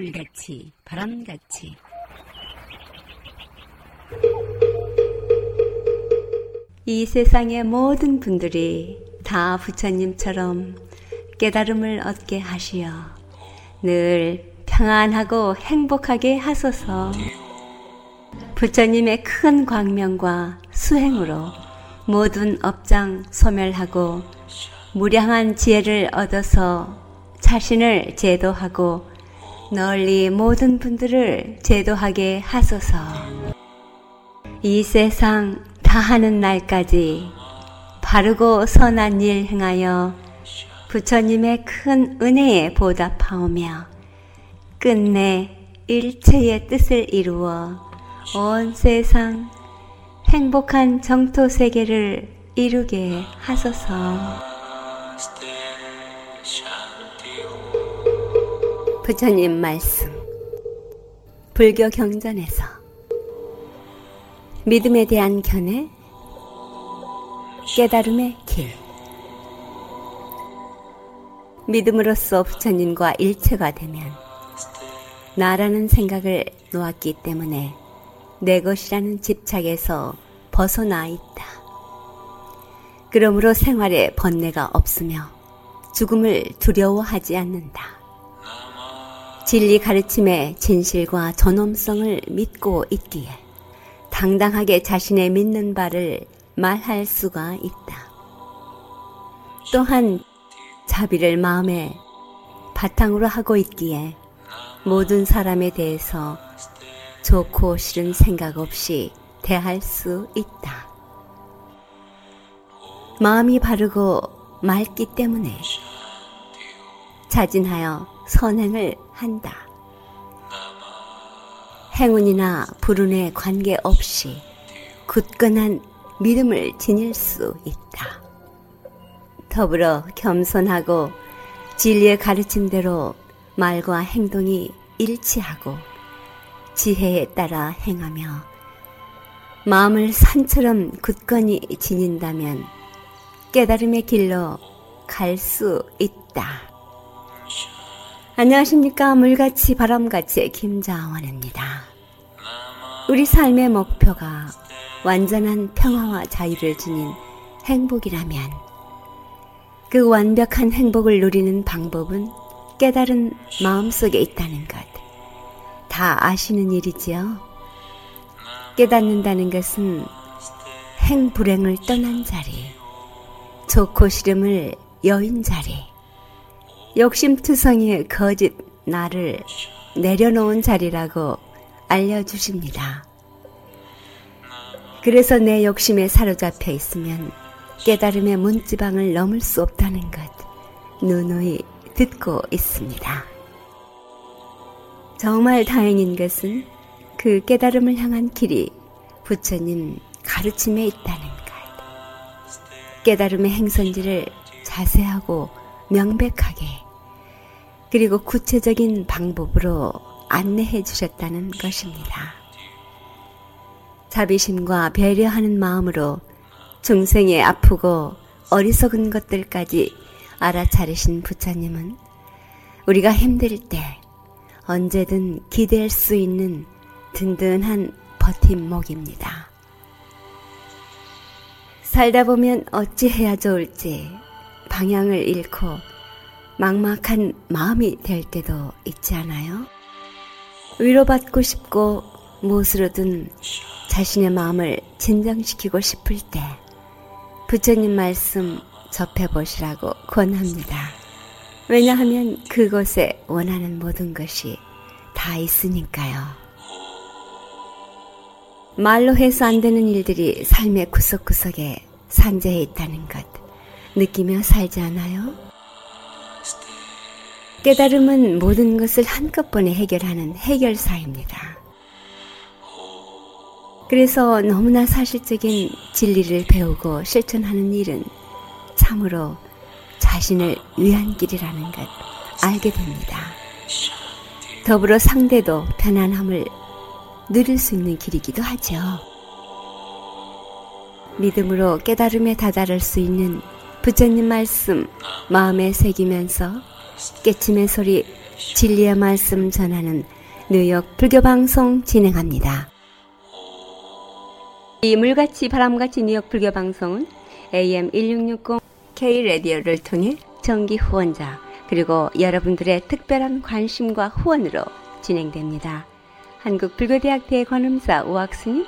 물같이 바람같이. 이 세상의 모든 분들이 다 부처님처럼 깨달음을 얻게 하시어 늘 평안하고 행복하게 하소서. 부처님의 큰 광명과 수행으로 모든 업장 소멸하고 무량한 지혜를 얻어서 자신을 제도하고 널리 모든 분들을 제도하게 하소서. 이 세상 다하는 날까지 바르고 선한 일 행하여 부처님의 큰 은혜에 보답하오며 끝내 일체의 뜻을 이루어 온 세상 행복한 정토 세계를 이루게 하소서. 부처님 말씀 불교 경전에서 믿음에 대한 견해 깨달음의 길 믿음으로써 부처님과 일체가 되면 나라는 생각을 놓았기 때문에 내 것이라는 집착에서 벗어나 있다. 그러므로 생활에 번뇌가 없으며 죽음을 두려워하지 않는다. 진리 가르침의 진실과 전엄성을 믿고 있기에 당당하게 자신의 믿는 바를 말할 수가 있다. 또한 자비를 마음에 바탕으로 하고 있기에 모든 사람에 대해서 좋고 싫은 생각 없이 대할 수 있다. 마음이 바르고 맑기 때문에 자진하여 선행을 한다. 행운이나 불운에 관계없이 굳건한 믿음을 지닐 수 있다. 더불어 겸손하고 진리의 가르침대로 말과 행동이 일치하고 지혜에 따라 행하며 마음을 산처럼 굳건히 지닌다면 깨달음의 길로 갈 수 있다. 안녕하십니까. 물같이 바람같이 김자원입니다. 우리 삶의 목표가 완전한 평화와 자유를 지닌 행복이라면 그 완벽한 행복을 누리는 방법은 깨달은 마음속에 있다는 것. 다 아시는 일이지요. 깨닫는다는 것은 행불행을 떠난 자리, 좋고 싫음을 여인 자리, 욕심투성이의 거짓 나를 내려놓은 자리라고 알려주십니다. 그래서 내 욕심에 사로잡혀 있으면 깨달음의 문지방을 넘을 수 없다는 것 누누이 듣고 있습니다. 정말 다행인 것은 그 깨달음을 향한 길이 부처님 가르침에 있다는 것. 깨달음의 행선지를 자세하고 명백하게 그리고 구체적인 방법으로 안내해 주셨다는 것입니다. 자비심과 배려하는 마음으로 중생의 아프고 어리석은 것들까지 알아차리신 부처님은 우리가 힘들 때 언제든 기댈 수 있는 든든한 버팀목입니다. 살다 보면 어찌해야 좋을지 방향을 잃고 막막한 마음이 될 때도 있지 않아요? 위로받고 싶고 무엇으로든 자신의 마음을 진정시키고 싶을 때 부처님 말씀 접해보시라고 권합니다. 왜냐하면 그곳에 원하는 모든 것이 다 있으니까요. 말로 해서 안 되는 일들이 삶의 구석구석에 산재해 있다는 것. 느끼며 살지 않아요? 깨달음은 모든 것을 한꺼번에 해결하는 해결사입니다. 그래서 너무나 사실적인 진리를 배우고 실천하는 일은 참으로 자신을 위한 길이라는 것 알게 됩니다. 더불어 상대도 편안함을 누릴 수 있는 길이기도 하죠. 믿음으로 깨달음에 다다를 수 있는 부처님 말씀 마음에 새기면서 깨침의 소리 진리의 말씀 전하는 뉴욕 불교 방송 진행합니다. 이 물같이 바람같이 뉴욕 불교 방송은 AM 1660 K 라디오를 통해 정기 후원자 그리고 여러분들의 특별한 관심과 후원으로 진행됩니다. 한국 불교대학대 관음사 우학스님,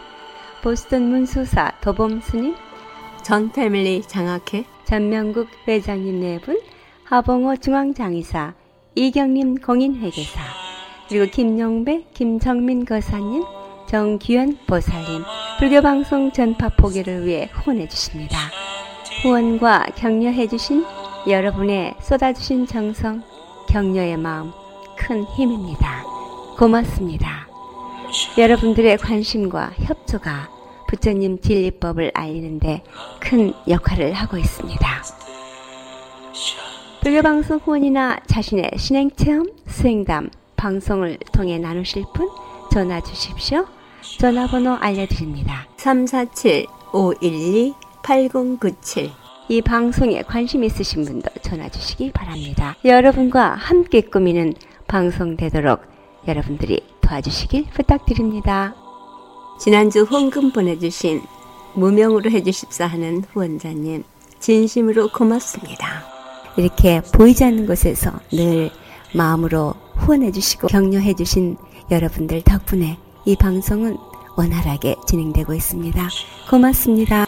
보스턴 문수사 도범 스님, 전 패밀리 장학회 전명국 회장님 네 분, 하봉호 중앙장의사 이경림 공인회계사 그리고 김용배 김정민 거사님 정규현 보살님 불교방송 전파 포기를 위해 후원해 주십니다. 후원과 격려해 주신 여러분의 쏟아주신 정성 격려의 마음 큰 힘입니다. 고맙습니다. 여러분들의 관심과 협조가 부처님 진리법을 알리는데 큰 역할을 하고 있습니다. 불교방송 후원이나 자신의 신행체험, 수행담, 방송을 통해 나누실 분 전화 주십시오. 전화번호 알려드립니다. 347-512-8097 이 방송에 관심 있으신 분도 전화 주시기 바랍니다. 여러분과 함께 꾸미는 방송 되도록 여러분들이 도와주시길 부탁드립니다. 지난주 후원금 보내주신 무명으로 해주십사 하는 후원자님 진심으로 고맙습니다. 이렇게 보이지 않는 곳에서 늘 마음으로 후원해 주시고 격려해 주신 여러분들 덕분에 이 방송은 원활하게 진행되고 있습니다. 고맙습니다.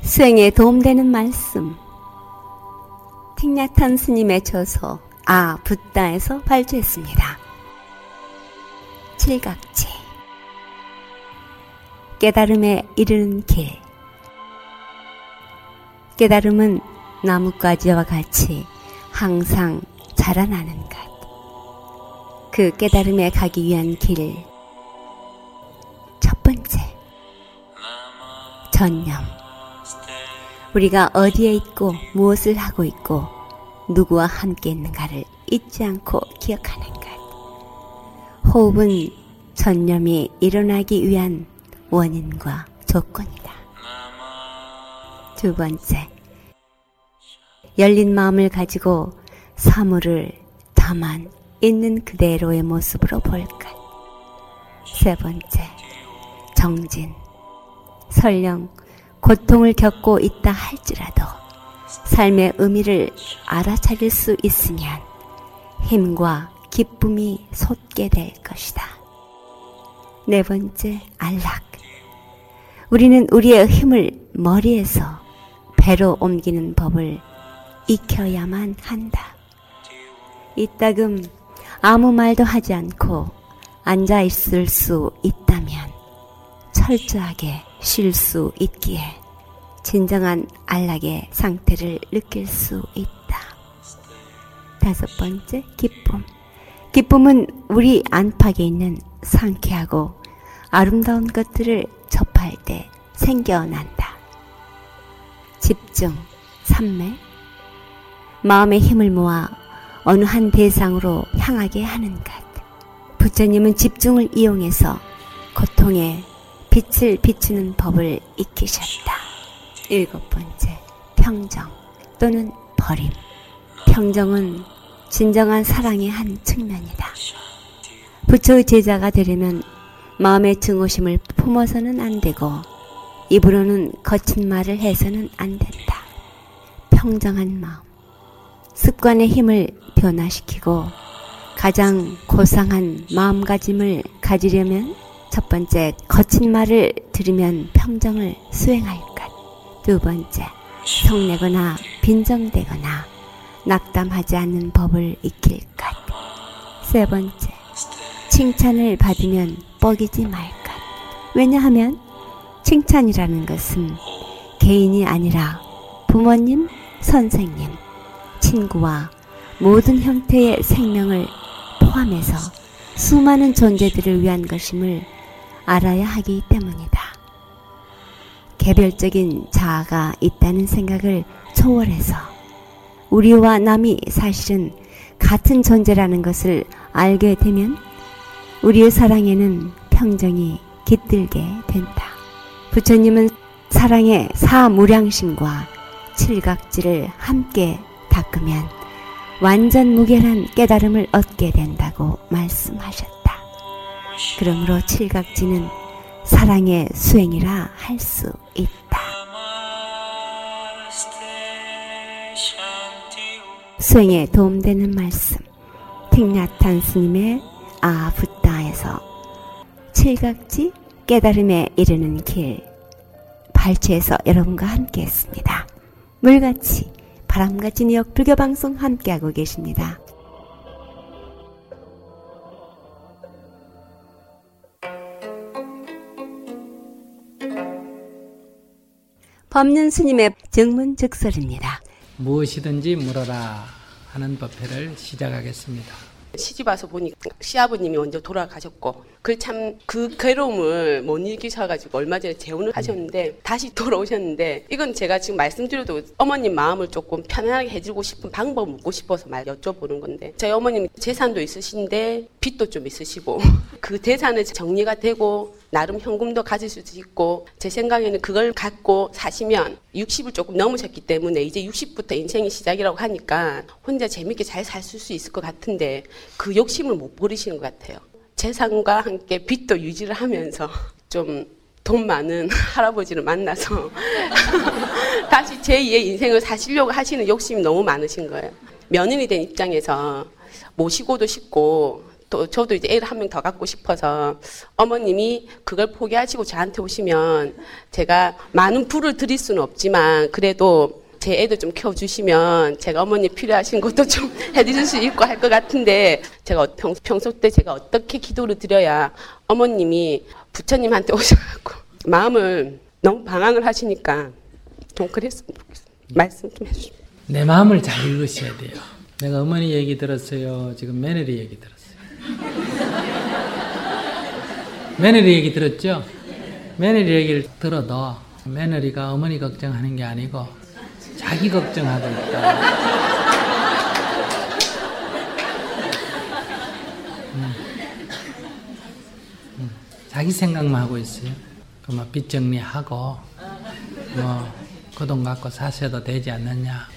수행에 도움되는 말씀 틱냐탄 스님의 저서 아 붓다에서 발주했습니다. 칠각체 깨달음에 이르는 길 깨달음은 나뭇가지와 같이 항상 자라나는 것. 그 깨달음에 가기 위한 길. 첫 번째. 전념. 우리가 어디에 있고 무엇을 하고 있고 누구와 함께 있는가를 잊지 않고 기억하는 것. 호흡은 전념이 일어나기 위한 원인과 조건이다. 두 번째. 열린 마음을 가지고 사물을 다만 있는 그대로의 모습으로 볼 것. 세 번째. 정진. 설령 고통을 겪고 있다 할지라도 삶의 의미를 알아차릴 수 있으면 힘과 기쁨이 솟게 될 것이다. 네 번째, 안락. 우리는 우리의 힘을 머리에서 배로 옮기는 법을 익혀야만 한다. 이따금 아무 말도 하지 않고 앉아 있을 수 있다면 철저하게 쉴 수 있기에 진정한 안락의 상태를 느낄 수 있다. 다섯 번째, 기쁨. 기쁨은 우리 안팎에 있는 상쾌하고 아름다운 것들을 접할 때 생겨난다. 집중, 삼매, 마음의 힘을 모아 어느 한 대상으로 향하게 하는 것. 부처님은 집중을 이용해서 고통에 빛을 비추는 법을 익히셨다. 일곱 번째, 평정 또는 버림. 평정은 진정한 사랑의 한 측면이다. 부처의 제자가 되려면 마음의 증오심을 품어서는 안 되고 입으로는 거친 말을 해서는 안 된다. 평정한 마음. 습관의 힘을 변화시키고 가장 고상한 마음가짐을 가지려면 첫 번째, 거친 말을 들으면 평정을 수행할 것. 두 번째, 성내거나 빈정대거나 낙담하지 않는 법을 익힐 것. 세 번째, 칭찬을 받으면 뻐기지 말 것. 왜냐하면 칭찬이라는 것은 개인이 아니라 부모님, 선생님, 친구와 모든 형태의 생명을 포함해서 수많은 존재들을 위한 것임을 알아야 하기 때문이다. 개별적인 자아가 있다는 생각을 초월해서 우리와 남이 사실은 같은 존재라는 것을 알게 되면 우리의 사랑에는 평정이 깃들게 된다. 부처님은 사랑의 사무량심과 칠각지를 함께 닦으면 완전 무결한 깨달음을 얻게 된다고 말씀하셨다. 그러므로 칠각지는 사랑의 수행이라 할 수 있다. 수행에 도움되는 말씀 틱나탄 스님의 아붓다에서 칠각지 깨달음에 이르는 길 발췌해서 여러분과 함께 했습니다. 물같이 바람같이 뉴욕 불교 방송 함께하고 계십니다. 법륜 스님의 증문즉설입니다. 무엇이든지 물어라 하는 법회를 시작하겠습니다. 시집 와서 보니까 시아버님이 먼저 돌아가셨고 그 참 그 괴로움을 못 이기셔가지고 얼마 전에 재혼을 하셨는데 다시 돌아오셨는데 이건 제가 지금 말씀드려도 어머님 마음을 조금 편안하게 해주고 싶은 방법 묻고 싶어서 말 여쭤보는 건데 저희 어머님 재산도 있으신데 빚도 좀 있으시고 그 재산은 정리가 되고 나름 현금도 가질 수도 있고 제 생각에는 그걸 갖고 사시면 60을 조금 넘으셨기 때문에 이제 60부터 인생이 시작이라고 하니까 혼자 재밌게 잘 살 수 있을 것 같은데 그 욕심을 못 버리시는 것 같아요. 재산과 함께 빚도 유지를 하면서 좀 돈 많은 할아버지를 만나서 다시 제2의 인생을 사시려고 하시는 욕심이 너무 많으신 거예요. 며느리 된 입장에서 모시고도 싶고 또 저도 이제 애를 한 명 더 갖고 싶어서 어머님이 그걸 포기하시고 저한테 오시면 제가 많은 부를 드릴 수는 없지만 그래도 제 애들 좀 키워주시면 제가 어머니 필요하신 것도 좀 해드릴 수 있고 할 것 같은데 제가 평, 평소 때 제가 어떻게 기도를 드려야 어머님이 부처님한테 오셔갖고 마음을 너무 방황을 하시니까 좀 그랬으면 좋겠어요. 말씀 좀 해주시면. 내 마음을 잘 읽으셔야 돼요. 내가 어머니 얘기 들었어요. 지금 며느리 얘기 들었어요. 며느리 얘기 들었죠? 며느리 얘기를 들어도 며느리가 어머니 걱정하는 게 아니고 자기 걱정하고 있다. 음. 음. 자기 생각만 하고 있어요. 그뭐 빚 정리하고 뭐 그돈 갖고 사셔도 되지 않느냐.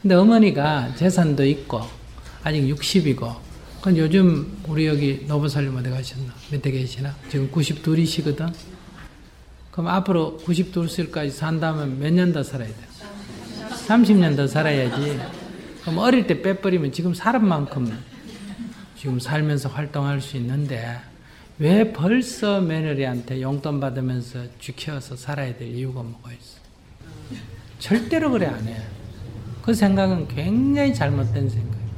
근데 어머니가 재산도 있고 아직 60이고 그건 요즘 우리 여기 노부살림 어디 가셨나? 몇대 계시나? 지금 92이시거든? 그럼 앞으로 92살까지 산다면 몇 년 더 살아야 돼? 30년 더 살아야지. 그럼 어릴 때 빼버리면 지금 사람 만큼 지금 살면서 활동할 수 있는데 왜 벌써 며느리한테 용돈 받으면서 쥐켜서 살아야 될 이유가 뭐가 있어? 절대로 그래 안 해. 그 생각은 굉장히 잘못된 생각이에요.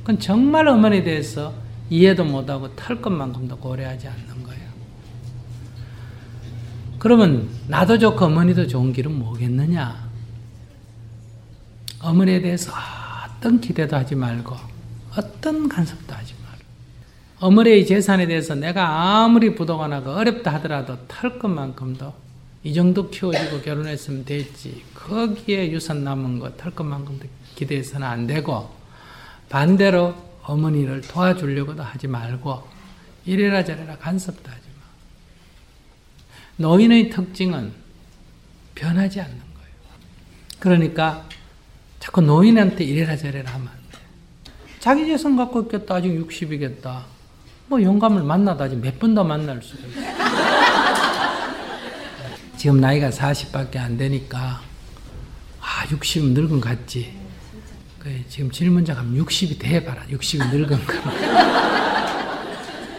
그건 정말 어머니에 대해서 이해도 못하고 털 것만큼도 고려하지 않는. 그러면 나도 좋고 어머니도 좋은 길은 뭐겠느냐? 어머니에 대해서 어떤 기대도 하지 말고 어떤 간섭도 하지 말고 어머니의 재산에 대해서 내가 아무리 부도가 나고 어렵다 하더라도 털 것만큼도 이 정도 키워지고 결혼했으면 됐지. 거기에 유산 남은 거털 것만큼도 기대해서는 안 되고 반대로 어머니를 도와주려고도 하지 말고 이래라 저래라 간섭도 하지 마. 노인의 특징은 변하지 않는 거예요. 그러니까 자꾸 노인한테 이래라 저래라 하면 안 돼. 자기 재산 갖고 있겠다. 아직 60이겠다. 뭐 영감을 만나다 아직 몇 번 더 만날 수가 있어. 지금 나이가 40밖에 안 되니까 아 60은 늙은 것 같지. 그래, 지금 질문자가 60이 돼봐라. 60이 늙은 거.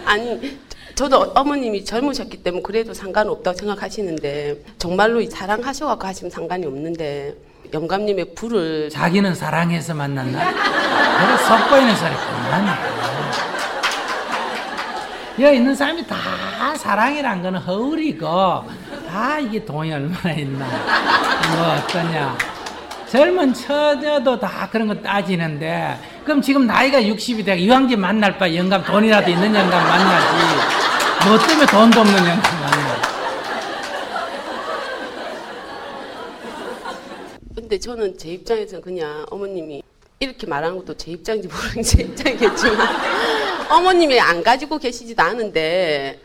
아니 저도 어머님이 젊으셨기 때문에 그래도 상관없다고 생각하시는데 정말로 사랑하셔갖고 하시면 상관이 없는데 영감님의 불을 자기는 사랑해서 만났나? 그래 속보이는 소리 그만해. 여기 있는 사람이 다 사랑이란 거는 허울이고 다 이게 돈이 얼마나 있나 뭐 어떠냐 젊은 처녀도 다 그런 거 따지는데 그럼 지금 나이가 60이 되고 이왕지 만날 바 영감 돈이라도 있는 영감 만나지 뭐 때문에 돈도 만나 근데 저는 제 입장에서는 그냥 어머님이 이렇게 말하는 것도 제 입장인지 모르는 제 입장이겠지만 어머님이 안 가지고 계시지도 않은데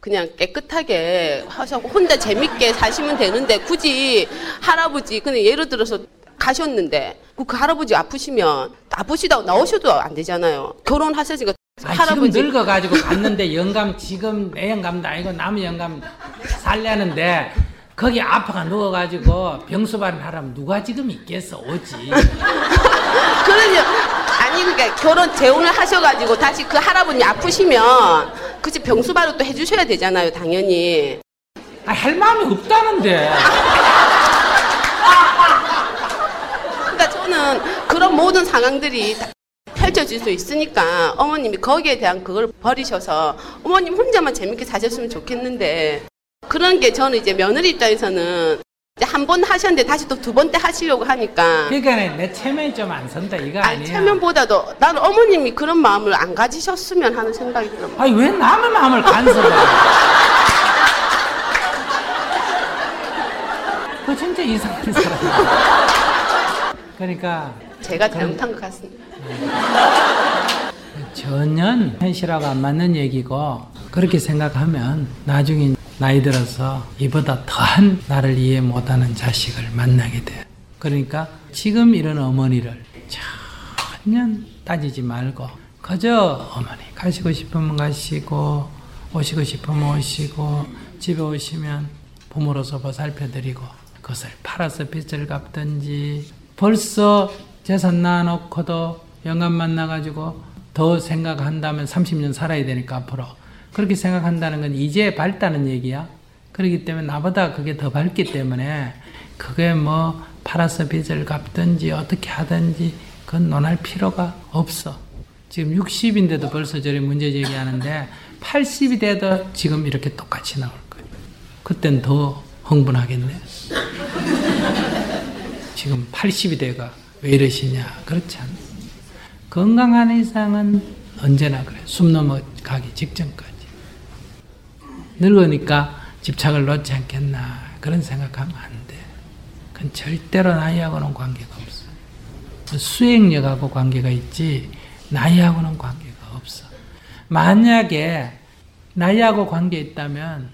그냥 깨끗하게 하셔고 혼자 재밌게 사시면 되는데 굳이 할아버지 그냥 예를 들어서 가셨는데 그, 그 할아버지 아프시면 아프시다고 나오셔도 안 되잖아요. 결혼하셨으니까 아, 지금 늙어가지고 갔는데 영감 지금 내 영감도 아니고 남의 영감 살려는데 거기 아파가 누워가지고 병수발을 하라면 누가 지금 있겠어 오지? 그러냐 아니 그러니까 결혼 재혼을 하셔가지고 다시 그 할아버지 아프시면 그치 병수발을 또 해주셔야 되잖아요 당연히. 아, 할 마음이 없다는데. 그러니까 저는 그런 모든 상황들이 다 펼쳐질 수 있으니까 어머님이 거기에 대한 그걸 버리셔서 어머님 혼자만 재밌게 사셨으면 좋겠는데 그런 게 저는 이제 며느리 입장에서는 한 번 하셨는데 다시 또 두 번째 하시려고 하니까 그러니까 내 체면이 좀 안 선다 이거 아니, 아니야. 체면보다도 나는 어머님이 그런 마음을 안 가지셨으면 하는 생각이 들어요. 아니 왜 남의 마음을 간섭해? 그 진짜 이상한 사람이야 그러니까 제가 잘못한 것 같습니다. 전혀 현실하고 안 맞는 얘기고 그렇게 생각하면 나중에 나이 들어서 이보다 더한 나를 이해 못하는 자식을 만나게 돼. 그러니까 지금 이런 어머니를 전혀 따지지 말고 그저 어머니 가시고 싶으면 가시고 오시고 싶으면 오시고 집에 오시면 부모로서 보살펴드리고 그것을 팔아서 빚을 갚든지 벌써 재산 낳아놓고도 영감 만나가지고 더 생각한다면 30년 살아야 되니까 앞으로 그렇게 생각한다는 건 이제 밝다는 얘기야. 그렇기 때문에 나보다 그게 더 밝기 때문에 그게 뭐 팔아서 빚을 갚든지 어떻게 하든지 그건 논할 필요가 없어. 지금 60인데도 벌써 저리 문제 제기하는데 80이 돼도 지금 이렇게 똑같이 나올 거예요. 그땐 더 흥분하겠네. 지금 80이 돼가 왜 이러시냐. 그렇지 않아. 건강한 이상은 언제나 그래. 숨 넘어가기 직전까지. 늙으니까 집착을 놓지 않겠나. 그런 생각하면 안 돼. 그건 절대로 나이하고는 관계가 없어. 수행력하고 관계가 있지, 나이하고는 관계가 없어. 만약에 나이하고 관계 있다면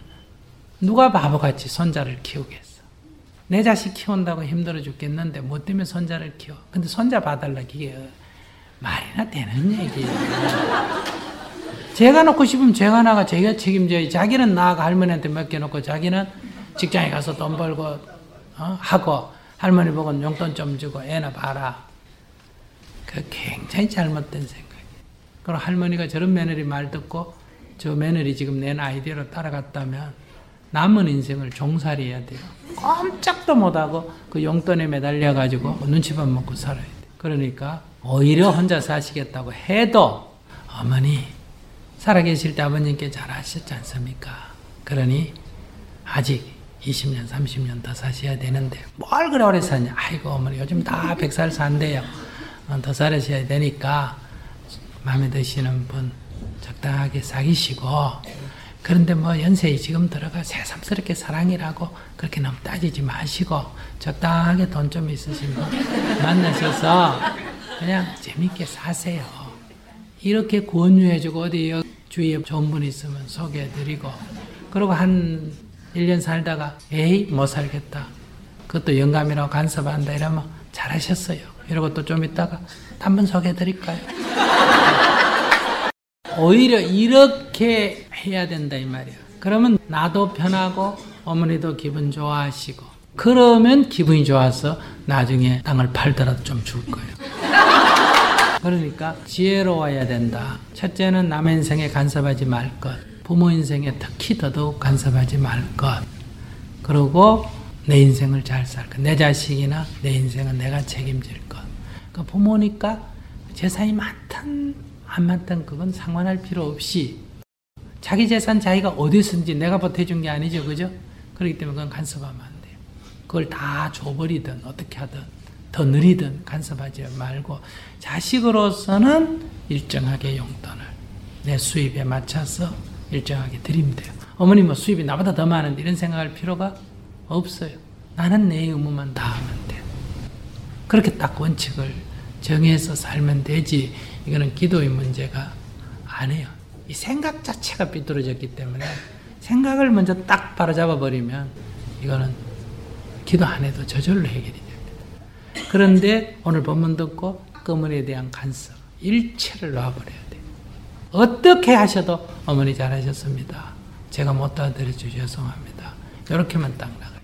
누가 바보같이 손자를 키우겠어? 내 자식 키운다고 힘들어 죽겠는데 뭐 때문에 손자를 키워? 근데 손자 봐달라 그게 말이나 되는 얘기예요. 제가 놓고 싶으면 제가 나가 제가 책임져야지. 자기는 나가 할머니한테 맡겨놓고 자기는 직장에 가서 돈 벌고 어? 하고 할머니 보고 용돈 좀 주고 애나 봐라. 그 굉장히 잘못된 생각이에요. 그럼 할머니가 저런 며느리 말 듣고 저 며느리 지금 낸 아이디어로 따라갔다면 남은 인생을 종살이 해야 돼요. 꼼짝도 못하고 그 용돈에 매달려 가지고 눈치밥 먹고 살아야 돼. 그러니까 오히려 혼자 사시겠다고 해도 어머니 살아계실 때 아버님께 잘 하셨지 않습니까? 그러니 아직 20년, 30년 더 사셔야 되는데 뭘 그래 오래 사냐? 아이고 어머니 요즘 다 100살 산대요. 어, 더 살아셔야 되니까 마음에 드시는 분 적당하게 사귀시고 그런데 뭐 연세에 지금 들어가 새삼스럽게 사랑이라고 그렇게 너무 따지지 마시고 적당하게 돈 좀 있으신 분 만나셔서 그냥 재밌게 사세요. 이렇게 권유해주고 어디 주위에 좋은 분 있으면 소개해드리고 그리고 한 1년 살다가 에이 못 살겠다. 그것도 영감이라고 간섭한다 이러면 잘하셨어요. 이러고 또 좀 있다가 한번 소개해드릴까요? 오히려 이렇게 해야 된다 이 말이야. 그러면 나도 편하고 어머니도 기분 좋아하시고 그러면 기분이 좋아서 나중에 땅을 팔더라도 좀 줄 거예요. 그러니까 지혜로워야 된다. 첫째는 남의 인생에 간섭하지 말 것. 부모 인생에 특히 더더욱 간섭하지 말 것. 그리고 내 인생을 잘 살 것. 내 자식이나 내 인생은 내가 책임질 것. 그 부모니까 재산이 많든 안 많든 그건 상관할 필요 없이 자기 재산 자기가 어디 쓴지 내가 보태준 게 아니죠. 그죠? 그렇기 때문에 그건 간섭하면 안 돼요. 그걸 다 줘버리든 어떻게 하든 더 느리든 간섭하지 말고 자식으로서는 일정하게 용돈을 내 수입에 맞춰서 일정하게 드리면 돼요. 어머니 뭐 수입이 나보다 더 많은데 이런 생각할 필요가 없어요. 나는 내 의무만 다 하면 돼요. 그렇게 딱 원칙을 정해서 살면 되지. 이거는 기도의 문제가 아니에요. 이 생각 자체가 삐뚤어졌기 때문에 생각을 먼저 딱 바로잡아 버리면 이거는 기도 안 해도 저절로 해결이 됩니다. 그런데 오늘 본문 듣고 어머니에 대한 간섭 일체를 놔버려야 돼요. 어떻게 하셔도 어머니 잘하셨습니다. 제가 못 도와드려서 죄송합니다. 이렇게만 딱 나가요.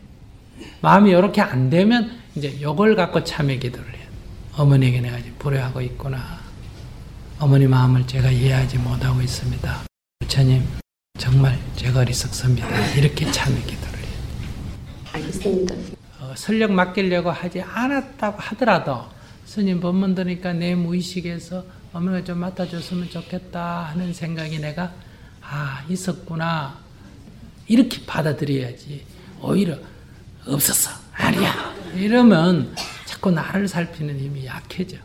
마음이 이렇게 안 되면 이제 요걸 갖고 참여 기도를 해요. 어머니에게 내가 불효하고 있구나. 어머니 마음을 제가 이해하지 못하고 있습니다. 부처님, 정말 제가 어리석습니다. 이렇게 참여 기도를 해요. 알겠습니다. 어, 설령 맡기려고 하지 않았다고 하더라도 스님 법문 들으니까 내 무의식에서 어머니가 좀 맡아줬으면 좋겠다 하는 생각이 내가 아 있었구나 이렇게 받아들여야지 오히려 없었어 아니야 이러면 자꾸 나를 살피는 힘이 약해져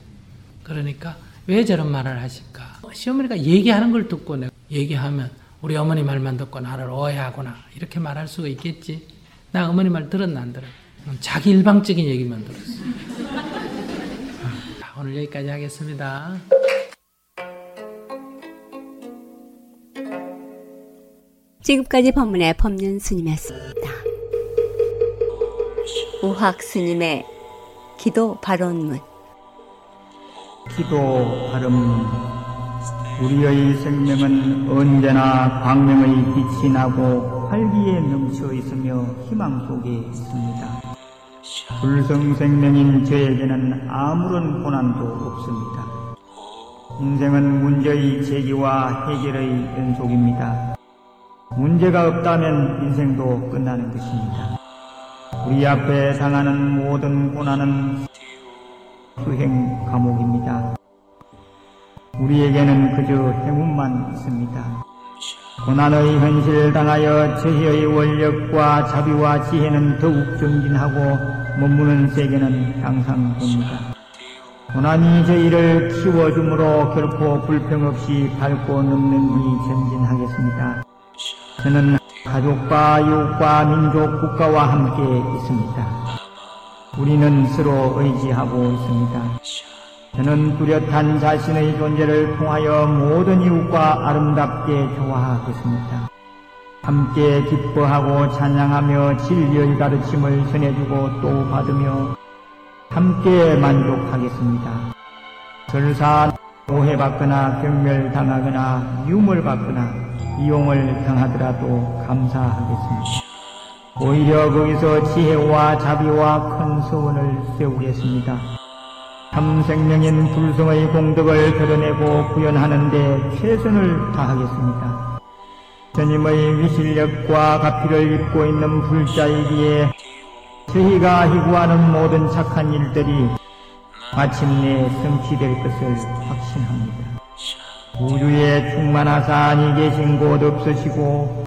그러니까 왜 저런 말을 하실까? 시어머니가 얘기하는 걸 듣고 내가 얘기하면 우리 어머니 말만 듣고 나를 오해하구나 이렇게 말할 수가 있겠지? 나 어머니 말 들었나 안 들어 자기 일방적인 얘기만 들었어. 자, 오늘 여기까지 하겠습니다. 지금까지 법문의 법륜 스님이었습니다. 우학 스님의 기도 발언문 기도 발음 우리의 생명은 언제나 광명의 빛이 나고 활기에 넘쳐 있으며 희망 속에 있습니다. 불성생명인 저에게는 아무런 고난도 없습니다. 인생은 문제의 제기와 해결의 연속입니다. 문제가 없다면 인생도 끝나는 것입니다. 우리 앞에 당하는 모든 고난은 수행 감옥입니다. 우리에게는 그저 행운만 있습니다. 고난의 현실을 당하여 저희의 원력과 자비와 지혜는 더욱 정진하고 머무는 세계는 향상됩니다. 고난이 저희를 키워주므로 결코 불평 없이 밟고 넘는 이 전진하겠습니다. 저는 가족과 이웃과 민족 국가와 함께 있습니다. 우리는 서로 의지하고 있습니다. 저는 뚜렷한 자신의 존재를 통하여 모든 이웃과 아름답게 조화하겠습니다. 함께 기뻐하고 찬양하며 진리의 가르침을 전해주고 또 받으며 함께 만족하겠습니다. 설사 오해받거나 경멸당하거나 유물받거나 이용을 당하더라도 감사하겠습니다. 오히려 거기서 지혜와 자비와 큰 서원을 세우겠습니다. 참 생명인 불성의 공덕을 드러내고 구현하는데 최선을 다하겠습니다. 스님의 위실력과 가피를 입고 있는 불자이기에 저희가 희구하는 모든 착한 일들이 마침내 성취될 것을 확신합니다. 우주에 충만하사 아니 계신 곳 없으시고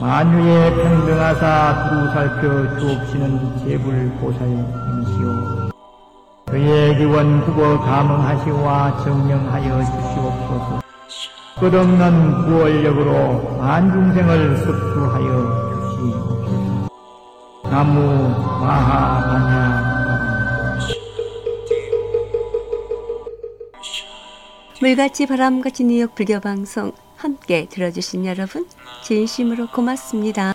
만유에 평등하사 두루 살펴 주옵시는 제불보살님이시오. 그의 기원 국어 감응하시와 정령하여 주시옵소서. 끝없는 구원력으로 만중생을 섭수하여 주시옵소서. 나무 마하바냐 물같이 바람같이 뉴욕 불교방송 함께 들어주신 여러분 진심으로 고맙습니다.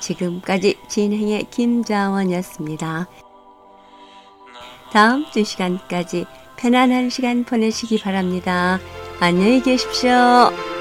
지금까지 진행의 김자원이었습니다. 다음 주 시간까지 편안한 시간 보내시기 바랍니다. 안녕히 계십시오.